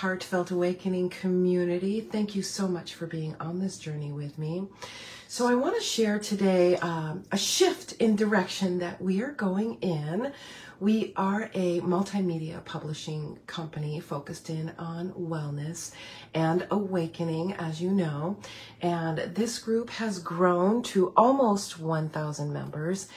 Heartfelt Awakening community. Thank you so much for being on this journey with me. So, I want to share today um, a shift in direction that we are going in. We are a multimedia publishing company focused in on wellness and awakening, as you know. And this group has grown to almost 1,000 members.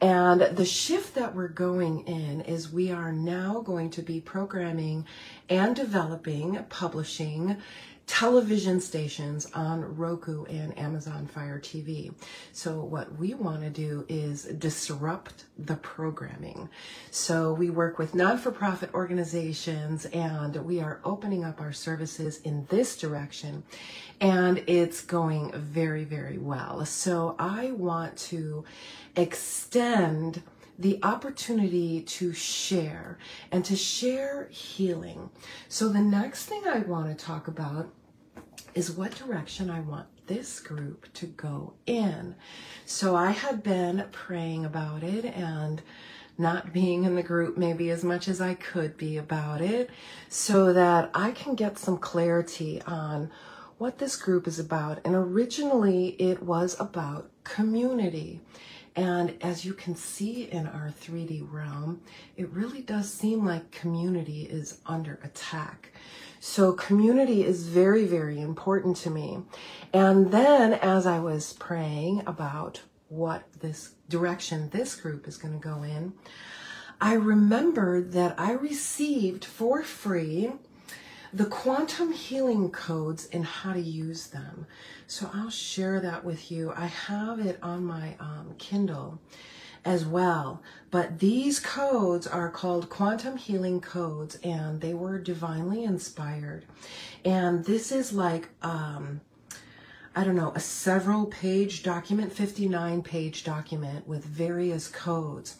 And the shift that we're going in is we are now going to be programming and developing, publishing television stations on Roku and Amazon Fire TV. So what we want to do is disrupt the programming. So we work with non-for-profit organizations and we are opening up our services in this direction and it's going very, very well. So I want to extend the opportunity to share and to share healing. So, the next thing I want to talk about is what direction I want this group to go in. So, I had been praying about it and not being in the group maybe as much as I could be about it so that I can get some clarity on what this group is about. And originally, it was about community. And as you can see in our 3D realm, it really does seem like community is under attack. So community is very, very important to me. And then as I was praying about what this direction this group is going to go in, I remembered that I received for free the quantum healing codes and how to use them. So I'll share that with you. I have it on my um, Kindle as well. But these codes are called quantum healing codes and they were divinely inspired. And this is like, um, I don't know, a several page document, 59 page document with various codes.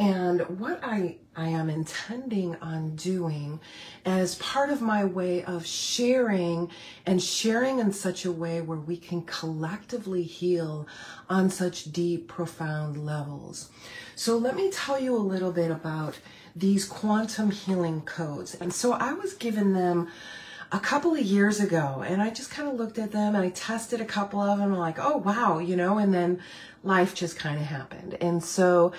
And what I, I am intending on doing as part of my way of sharing and sharing in such a way where we can collectively heal on such deep, profound levels. So let me tell you a little bit about these quantum healing codes. And so I was given them a couple of years ago and I just kind of looked at them and I tested a couple of them. Like, oh wow, you know, and then life just kind of happened. And so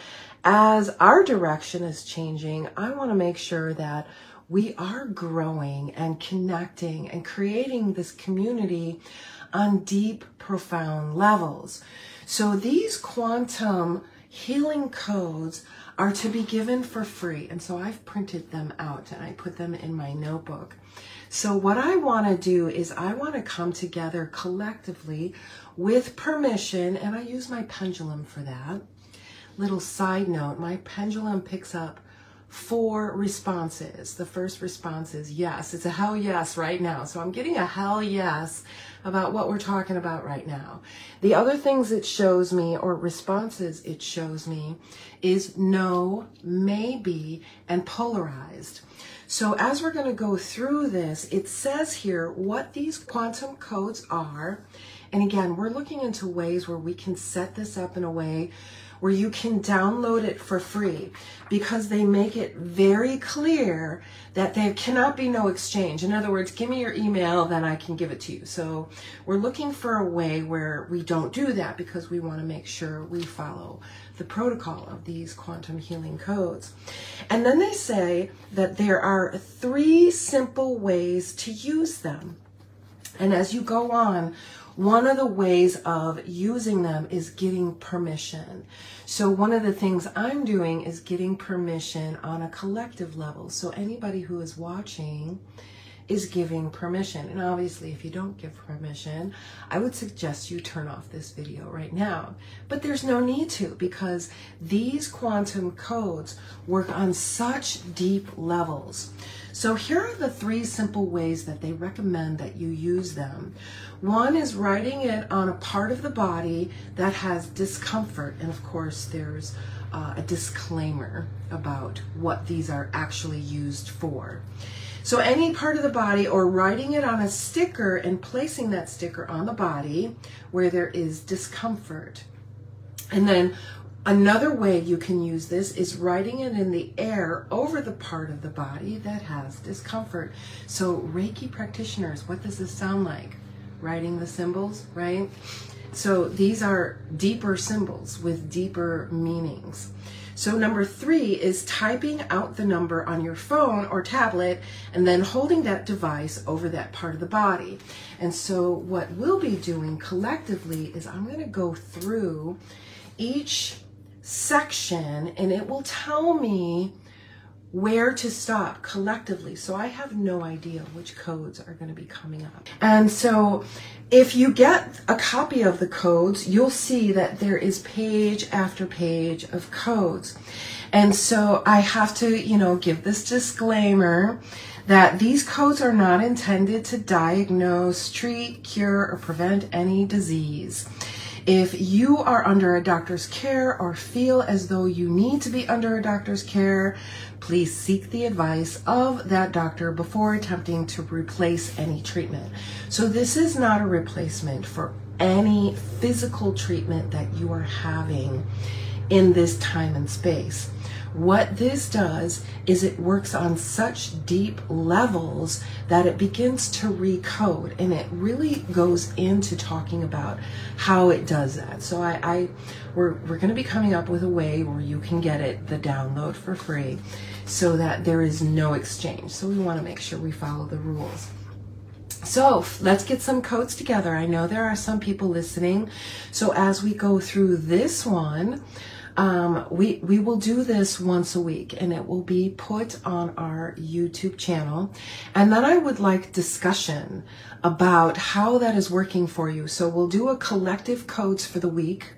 as our direction is changing, I want to make sure that we are growing and connecting and creating this community on deep, profound levels. So these quantum healing codes are to be given for free. And so I've printed them out and I put them in my notebook. So what I want to do is I want to come together collectively with permission, and I use my pendulum for that little side note, my pendulum picks up four responses. The first response is yes. It's a hell yes right now. So I'm getting a hell yes about what we're talking about right now. The other things it shows me, or responses it shows me, is no, maybe, and polarized. So as we're going to go through this, it says here what these quantum codes are. And again, we're looking into ways where we can set this up in a way where you can download it for free because they make it very clear that there cannot be no exchange. In other words, give me your email, then I can give it to you. So we're looking for a way where we don't do that because we want to make sure we follow the protocol of these quantum healing codes. And then they say that there are three simple ways to use them. And as you go on, one of the ways of using them is getting permission. So, one of the things I'm doing is getting permission on a collective level. So, anybody who is watching is giving permission. And obviously, if you don't give permission, I would suggest you turn off this video right now. But there's no need to because these quantum codes work on such deep levels. So here are the three simple ways that they recommend that you use them. One is writing it on a part of the body that has discomfort. And of course, there's uh, a disclaimer about what these are actually used for. So any part of the body or writing it on a sticker and placing that sticker on the body where there is discomfort. And then Another way you can use this is writing it in the air over the part of the body that has discomfort. So, Reiki practitioners, what does this sound like? Writing the symbols, right? So, these are deeper symbols with deeper meanings. So, number three is typing out the number on your phone or tablet and then holding that device over that part of the body. And so, what we'll be doing collectively is I'm going to go through each section and it will tell me where to stop collectively. So I have no idea which codes are going to be coming up. And so if you get a copy of the codes, you'll see that there is page after page of codes. And so I have to, you know, give this disclaimer that these codes are not intended to diagnose, treat, cure, or prevent any disease. If you are under a doctor's care or feel as though you need to be under a doctor's care, please seek the advice of that doctor before attempting to replace any treatment. So, this is not a replacement for any physical treatment that you are having in this time and space. What this does is it works on such deep levels that it begins to recode and it really goes into talking about how it does that. So I, I we're, we're going to be coming up with a way where you can get it, the download for free so that there is no exchange. So we want to make sure we follow the rules. So let's get some codes together. I know there are some people listening. So as we go through this one, um, we we will do this once a week, and it will be put on our YouTube channel. And then I would like discussion about how that is working for you. So we'll do a collective codes for the week,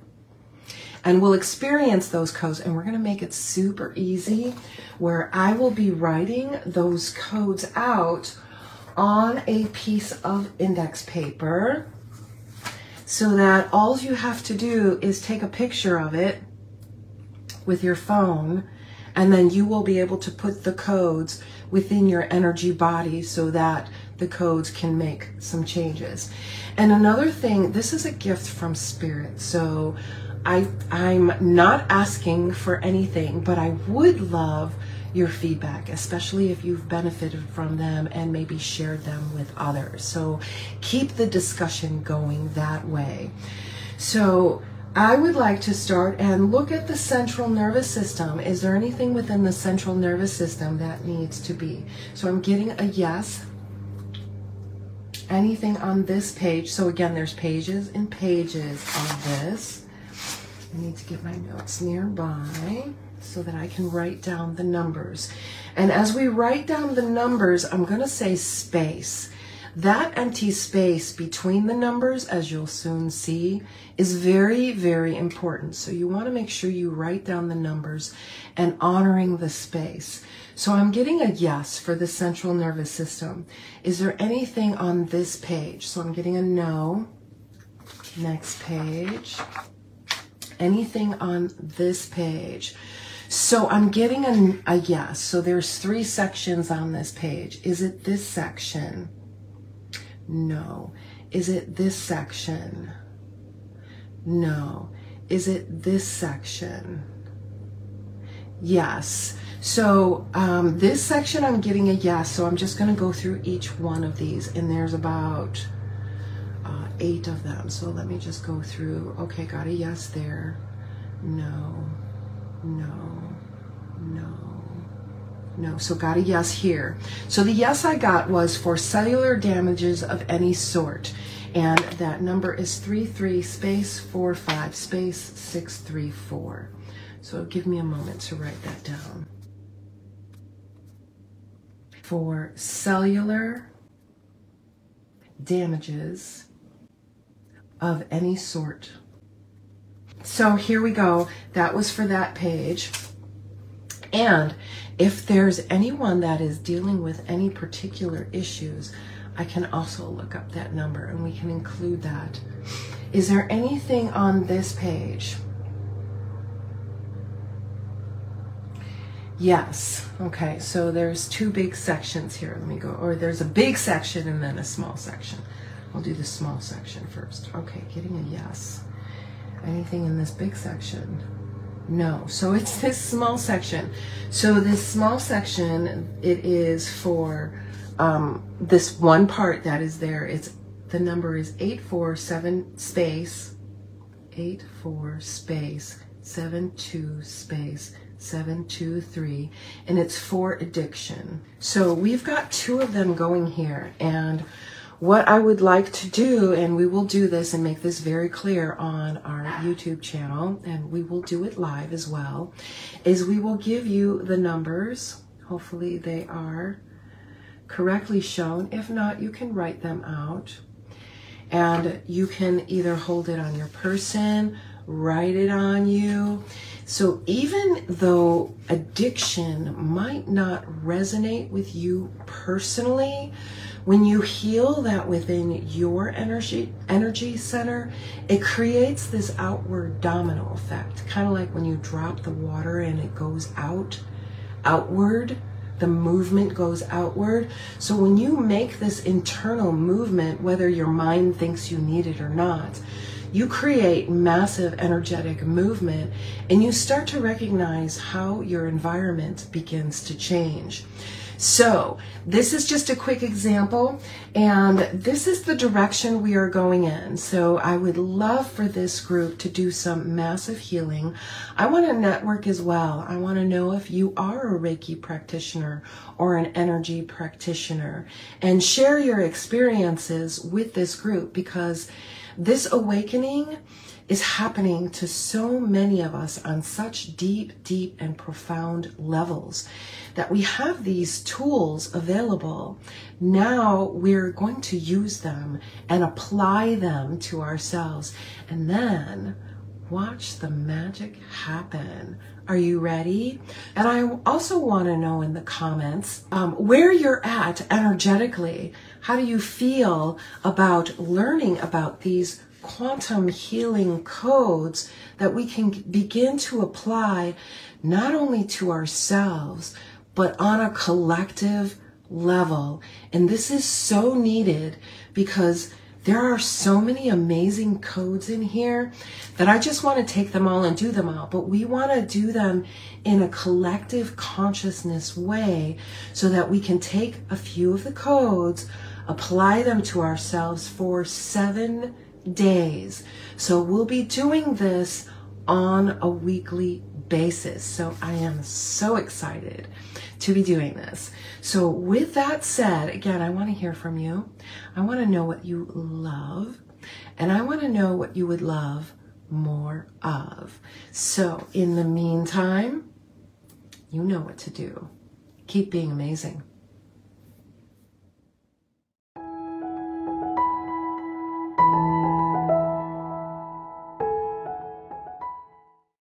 and we'll experience those codes, and we're going to make it super easy, where I will be writing those codes out on a piece of index paper so that all you have to do is take a picture of it with your phone, and then you will be able to put the codes within your energy body so that the codes can make some changes. And another thing, this is a gift from spirit. So I I'm not asking for anything, but I would love your feedback, especially if you've benefited from them and maybe shared them with others. So keep the discussion going that way. So I would like to start and look at the central nervous system. Is there anything within the central nervous system that needs to be? So I'm getting a yes. Anything on this page? So again, there's pages and pages of this. I need to get my notes nearby so that I can write down the numbers. And as we write down the numbers, I'm going to say space. That empty space between the numbers, as you'll soon see, is very, very important. So you want to make sure you write down the numbers and honoring the space. So I'm getting a yes for the central nervous system. Is there anything on this page? So I'm getting a no. Next page. Anything on this page? So I'm getting a, a yes. So there's three sections on this page. Is it this section? No. Is it this section? No. Is it this section? Yes. So um, this section I'm getting a yes, so I'm just going to go through each one of these, and there's about uh, eight of them. So let me just go through. Okay, got a yes there. No, no, no. No, so got a yes here. So the yes I got was for cellular damages of any sort. And that number is 33 space 45 space 634. So give me a moment to write that down. For cellular damages of any sort. So here we go. That was for that page. And if there's anyone that is dealing with any particular issues, I can also look up that number and we can include that. Is there anything on this page? Yes. Okay, so there's two big sections here. Let me go, or there's a big section and then a small section. I'll do the small section first. Okay, getting a yes. Anything in this big section? No. So it's this small section. So this small section, it is for um, this one part that is there. It's the number is 847 space eight four space seven two space 723 and it's for addiction. So we've got two of them going here and what I would like to do, and we will do this and make this very clear on our YouTube channel, and we will do it live as well, is we will give you the numbers. Hopefully they are correctly shown. If not, you can write them out. And you can either hold it on your person, write it on you. So even though addiction might not resonate with you personally, when you heal that within your energy energy center, it creates this outward domino effect, kind of like when you drop the water and it goes out outward the movement goes outward. So when you make this internal movement, whether your mind thinks you need it or not, you create massive energetic movement and you start to recognize how your environment begins to change. So this is just a quick example and this is the direction we are going in. So I would love for this group to do some massive healing. I want to network as well. I want to know if you are a Reiki practitioner or an energy practitioner and share your experiences with this group because this awakening is happening to so many of us on such deep, deep, and profound levels that we have these tools available. Now we're going to use them and apply them to ourselves and then watch the magic happen. Are you ready? And I also want to know in the comments um, where you're at energetically. How do you feel about learning about these quantum healing codes that we can begin to apply not only to ourselves, but on a collective level. And this is so needed because there are so many amazing codes in here that I just want to take them all and do them all. But we want to do them in a collective consciousness way so that we can take a few of the codes, apply them to ourselves for seven days. So we'll be doing this on a weekly basis. So I am so excited to be doing this. So with that said, again, I want to hear from you. I want to know what you love and I want to know what you would love more of. So in the meantime, you know what to do. Keep being amazing.